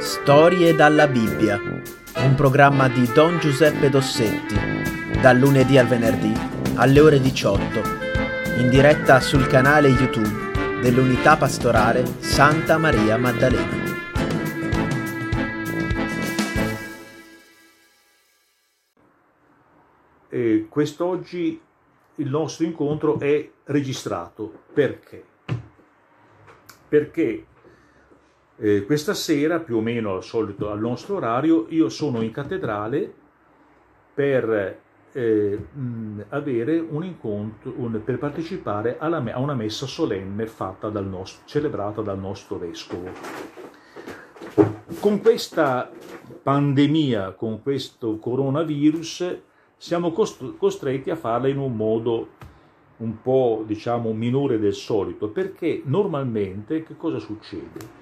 Storie dalla Bibbia, un programma di Don Giuseppe Dossetti, dal lunedì al venerdì alle ore 18, in diretta sul canale YouTube dell'Unità Pastorale Santa Maria Maddalena. E quest'oggi il nostro incontro è registrato. Perché? Perché eh, questa sera, più o meno al solito al nostro orario, io sono in cattedrale per eh, mh, avere un incontro, un, per partecipare alla, a una messa solenne dal nostro, celebrata dal nostro vescovo. Con questa pandemia, con questo coronavirus, siamo costretti a farla in un modo un po' diciamo minore del solito, perché normalmente che cosa succede?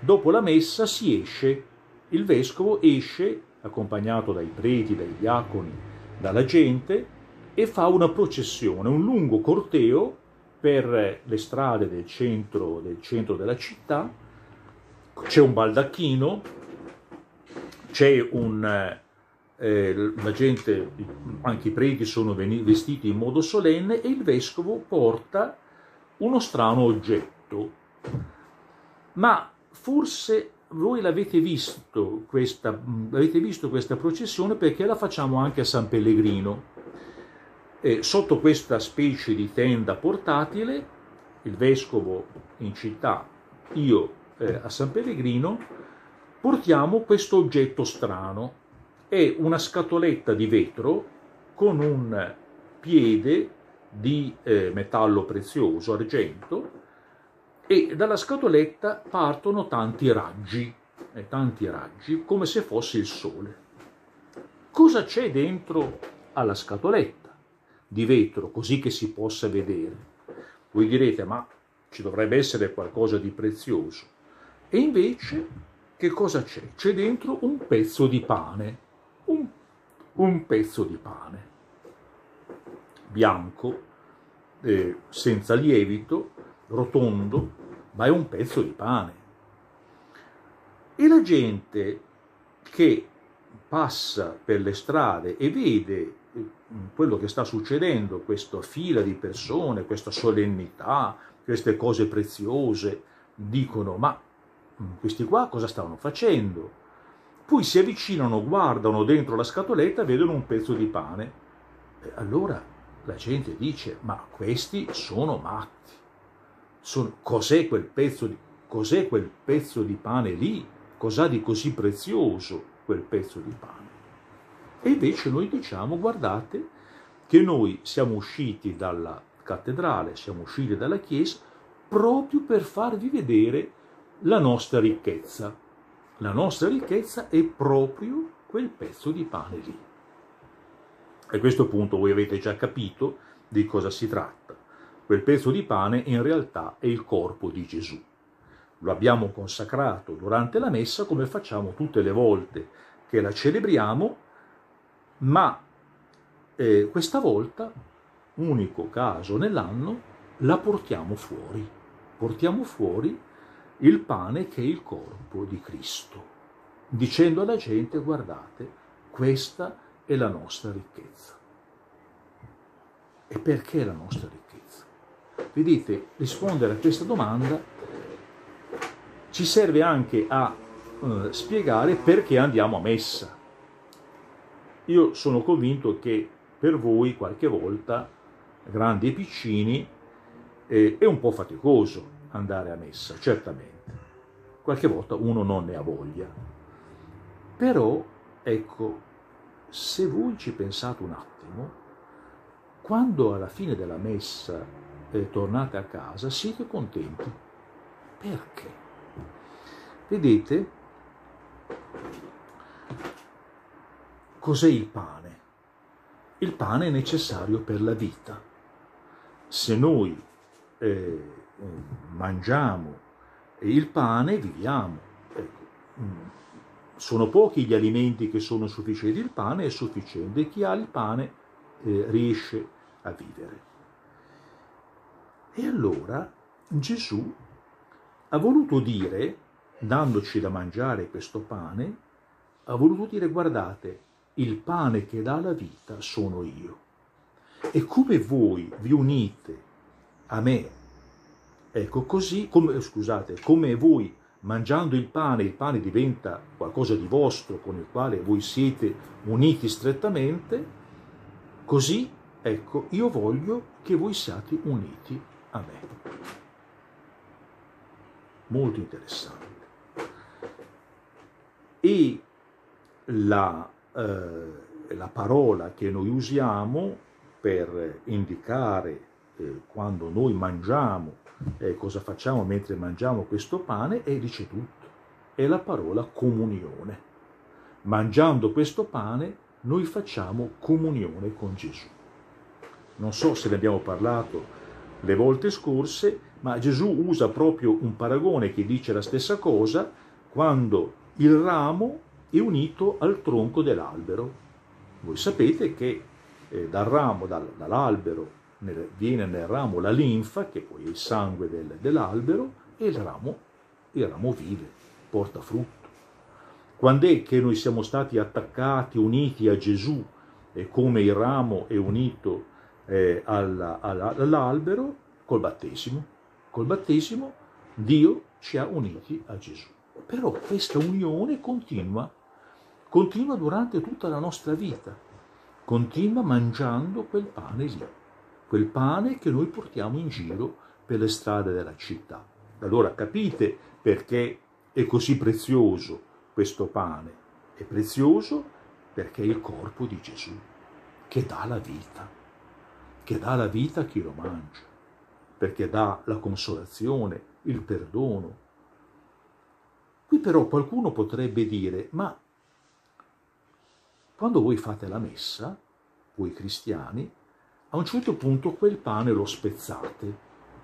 Dopo la messa si esce, il vescovo esce accompagnato dai preti, dai diaconi, dalla gente e fa una processione, un lungo corteo per le strade del centro, del centro della città. C'è un baldacchino, c'è un, eh, la gente, anche i preti sono vestiti in modo solenne e il vescovo porta uno strano oggetto. Ma forse voi l'avete visto, questa, avete visto questa processione perché la facciamo anche a San Pellegrino. E sotto questa specie di tenda portatile, il vescovo in città, io eh, a San Pellegrino, portiamo questo oggetto strano. È una scatoletta di vetro con un piede di eh, metallo prezioso, argento, e dalla scatoletta partono tanti raggi, eh, tanti raggi, come se fosse il sole. Cosa c'è dentro alla scatoletta di vetro, così che si possa vedere? Voi direte, ma ci dovrebbe essere qualcosa di prezioso. E invece, che cosa c'è? C'è dentro un pezzo di pane, un, un pezzo di pane, bianco, eh, senza lievito, rotondo, ma è un pezzo di pane. E la gente che passa per le strade e vede quello che sta succedendo, questa fila di persone, questa solennità, queste cose preziose, dicono ma mm, questi qua cosa stavano facendo? Poi si avvicinano, guardano dentro la scatoletta e vedono un pezzo di pane. E allora la gente dice ma questi sono matti cos'è quel, pezzo di, cos'è quel pezzo di pane lì? Cos'ha di così prezioso quel pezzo di pane? E invece noi diciamo, guardate, che noi siamo usciti dalla cattedrale, siamo usciti dalla chiesa proprio per farvi vedere la nostra ricchezza. La nostra ricchezza è proprio quel pezzo di pane lì. A questo punto voi avete già capito di cosa si tratta. Quel pezzo di pane in realtà è il corpo di Gesù. Lo abbiamo consacrato durante la messa come facciamo tutte le volte che la celebriamo, ma eh, questa volta, unico caso nell'anno, la portiamo fuori. Portiamo fuori il pane che è il corpo di Cristo, dicendo alla gente guardate, questa è la nostra ricchezza. E perché la nostra ricchezza? Vedete, rispondere a questa domanda ci serve anche a eh, spiegare perché andiamo a messa. Io sono convinto che per voi qualche volta, grandi e piccini, eh, è un po' faticoso andare a messa, certamente. Qualche volta uno non ne ha voglia. Però, ecco, se voi ci pensate un attimo, quando alla fine della messa eh, tornate a casa, siete contenti. Perché? Vedete, cos'è il pane? Il pane è necessario per la vita. Se noi eh, mangiamo il pane, viviamo. Ecco, mm, sono pochi gli alimenti che sono sufficienti, il pane è sufficiente, chi ha il pane eh, riesce a vivere. E allora Gesù ha voluto dire dandoci da mangiare questo pane, ha voluto dire guardate, il pane che dà la vita sono io. E come voi vi unite a me, ecco così, come, scusate, come voi mangiando il pane, il pane diventa qualcosa di vostro con il quale voi siete uniti strettamente, così, ecco, io voglio che voi siate uniti a me. Molto interessante. E la, eh, la parola che noi usiamo per indicare eh, quando noi mangiamo eh, cosa facciamo mentre mangiamo questo pane e dice tutto. È la parola comunione. Mangiando questo pane noi facciamo comunione con Gesù. Non so se ne abbiamo parlato le volte scorse, ma Gesù usa proprio un paragone che dice la stessa cosa quando il ramo è unito al tronco dell'albero. Voi sapete che eh, dal ramo, dal, dall'albero, nel, viene nel ramo la linfa, che poi è il sangue del, dell'albero, e il ramo, il ramo vive, porta frutto. Quando è che noi siamo stati attaccati, uniti a Gesù, e come il ramo è unito eh, alla, alla, all'albero? Col battesimo. Col battesimo Dio ci ha uniti a Gesù. Però questa unione continua, continua durante tutta la nostra vita, continua mangiando quel pane lì quel pane che noi portiamo in giro per le strade della città. Allora capite perché è così prezioso questo pane? È prezioso perché è il corpo di Gesù, che dà la vita, che dà la vita a chi lo mangia, perché dà la consolazione, il perdono. Qui però qualcuno potrebbe dire, ma quando voi fate la messa, voi cristiani, a un certo punto quel pane lo spezzate.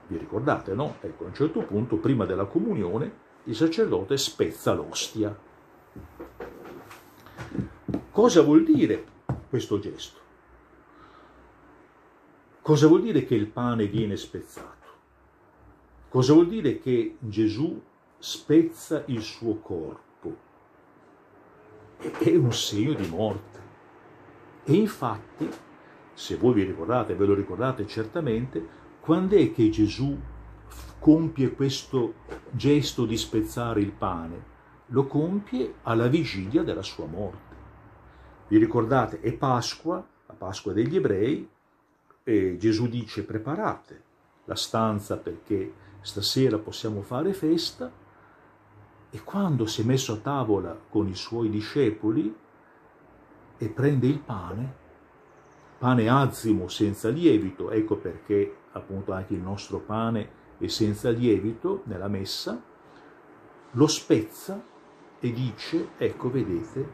Vi ricordate, no? Ecco, a un certo punto, prima della comunione, il sacerdote spezza l'ostia. Cosa vuol dire questo gesto? Cosa vuol dire che il pane viene spezzato? Cosa vuol dire che Gesù spezza il suo corpo? È un segno di morte. E infatti se voi vi ricordate, ve lo ricordate certamente, quando è che Gesù compie questo gesto di spezzare il pane? Lo compie alla vigilia della sua morte. Vi ricordate, è Pasqua, la Pasqua degli ebrei, e Gesù dice preparate la stanza perché stasera possiamo fare festa, e quando si è messo a tavola con i suoi discepoli e prende il pane, pane azimo senza lievito, ecco perché appunto anche il nostro pane è senza lievito nella messa, lo spezza e dice, ecco vedete,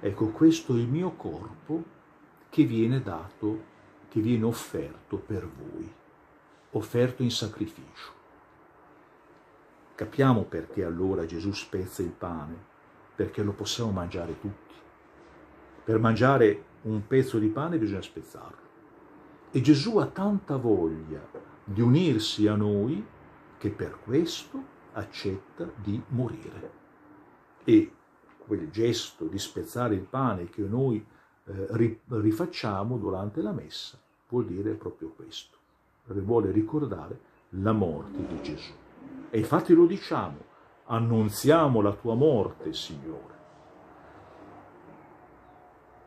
ecco questo è il mio corpo che viene dato, che viene offerto per voi, offerto in sacrificio. Capiamo perché allora Gesù spezza il pane, perché lo possiamo mangiare tutti. Per mangiare un pezzo di pane bisogna spezzarlo. E Gesù ha tanta voglia di unirsi a noi che per questo accetta di morire. E quel gesto di spezzare il pane che noi eh, rifacciamo durante la messa vuol dire proprio questo. Vuole ricordare la morte di Gesù. E infatti lo diciamo, annunziamo la tua morte, Signore.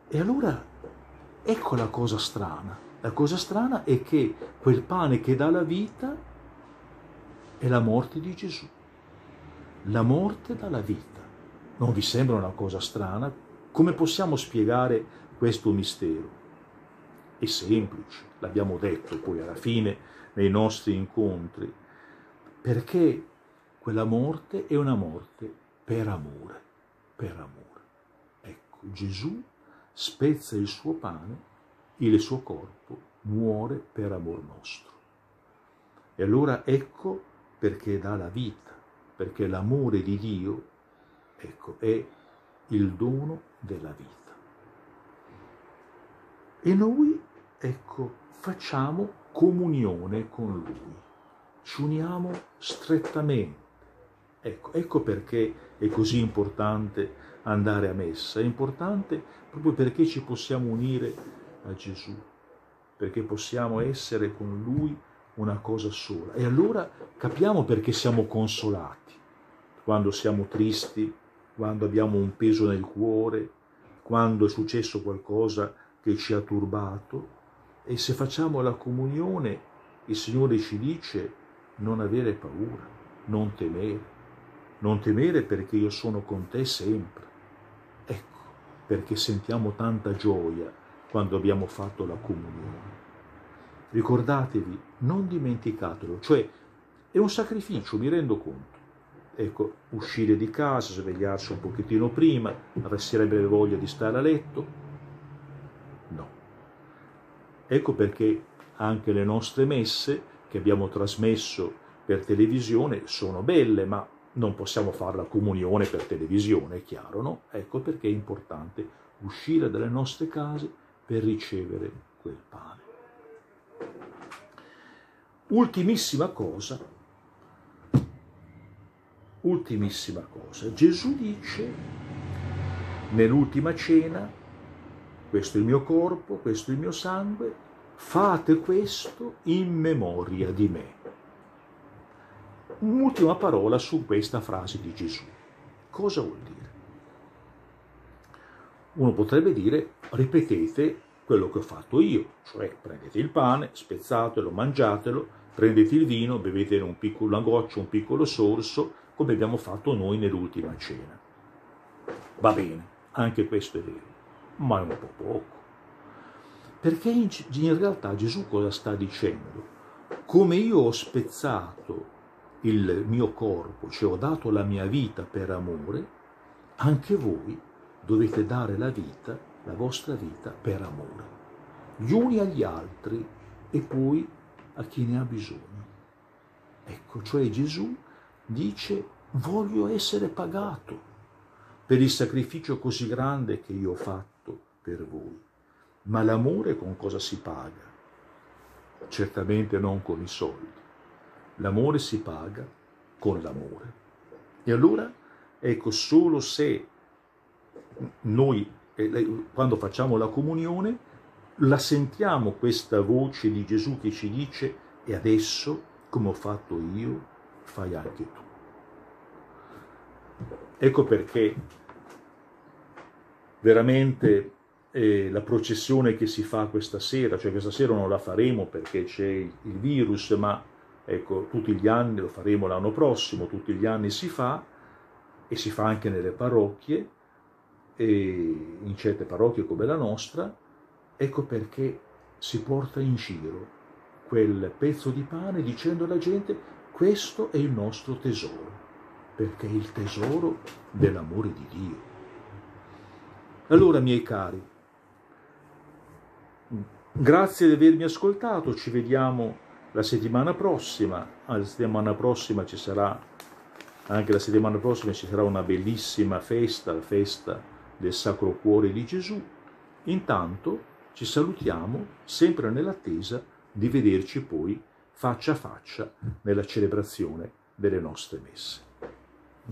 E allora ecco la cosa strana. La cosa strana è che quel pane che dà la vita è la morte di Gesù. La morte dà la vita. Non vi sembra una cosa strana? Come possiamo spiegare questo mistero? È semplice, l'abbiamo detto poi alla fine nei nostri incontri, perché quella morte è una morte per amore, per amore. Ecco, Gesù spezza il suo pane, il suo corpo muore per amor nostro. E allora ecco perché dà la vita, perché l'amore di Dio, ecco, è il dono della vita. E noi, ecco, facciamo comunione con Lui, ci uniamo strettamente, Ecco, ecco perché è così importante andare a messa, è importante proprio perché ci possiamo unire a Gesù, perché possiamo essere con Lui una cosa sola. E allora capiamo perché siamo consolati, quando siamo tristi, quando abbiamo un peso nel cuore, quando è successo qualcosa che ci ha turbato. E se facciamo la comunione, il Signore ci dice non avere paura, non temere, non temere perché io sono con te sempre. Ecco perché sentiamo tanta gioia quando abbiamo fatto la comunione. Ricordatevi, non dimenticatelo, cioè è un sacrificio, mi rendo conto. Ecco, uscire di casa, svegliarsi un pochettino prima, avrebbe voglia di stare a letto? Ecco perché anche le nostre messe che abbiamo trasmesso per televisione sono belle, ma non possiamo fare la comunione per televisione, è chiaro, no? Ecco perché è importante uscire dalle nostre case per ricevere quel pane. Ultimissima cosa, ultimissima cosa, Gesù dice nell'ultima cena, questo è il mio corpo, questo è il mio sangue, fate questo in memoria di me. Un'ultima parola su questa frase di Gesù. Cosa vuol dire? Uno potrebbe dire ripetete quello che ho fatto io, cioè prendete il pane, spezzatelo, mangiatelo, prendete il vino, bevete un piccolo, una goccia, un piccolo sorso, come abbiamo fatto noi nell'ultima cena. Va bene, anche questo è vero, ma è un po' poco. Perché in, in realtà Gesù cosa sta dicendo? Come io ho spezzato il mio corpo, cioè ho dato la mia vita per amore, anche voi dovete dare la vita, la vostra vita per amore, gli uni agli altri e poi a chi ne ha bisogno. Ecco, cioè Gesù dice voglio essere pagato per il sacrificio così grande che io ho fatto per voi. Ma l'amore con cosa si paga? Certamente non con i soldi. L'amore si paga con l'amore. E allora, ecco, solo se noi, quando facciamo la comunione, la sentiamo questa voce di Gesù che ci dice e adesso, come ho fatto io, fai anche tu. Ecco perché veramente eh, la processione che si fa questa sera, cioè questa sera non la faremo perché c'è il virus, ma ecco, tutti gli anni lo faremo l'anno prossimo, tutti gli anni si fa e si fa anche nelle parrocchie, in certe parrocchie come la nostra, ecco perché si porta in giro quel pezzo di pane dicendo alla gente questo è il nostro tesoro, perché è il tesoro dell'amore di Dio. Allora, miei cari, Grazie di avermi ascoltato, ci vediamo la settimana prossima. La settimana prossima ci sarà, anche la settimana prossima ci sarà una bellissima festa, la festa del Sacro Cuore di Gesù. Intanto ci salutiamo sempre nell'attesa di vederci poi faccia a faccia nella celebrazione delle nostre messe.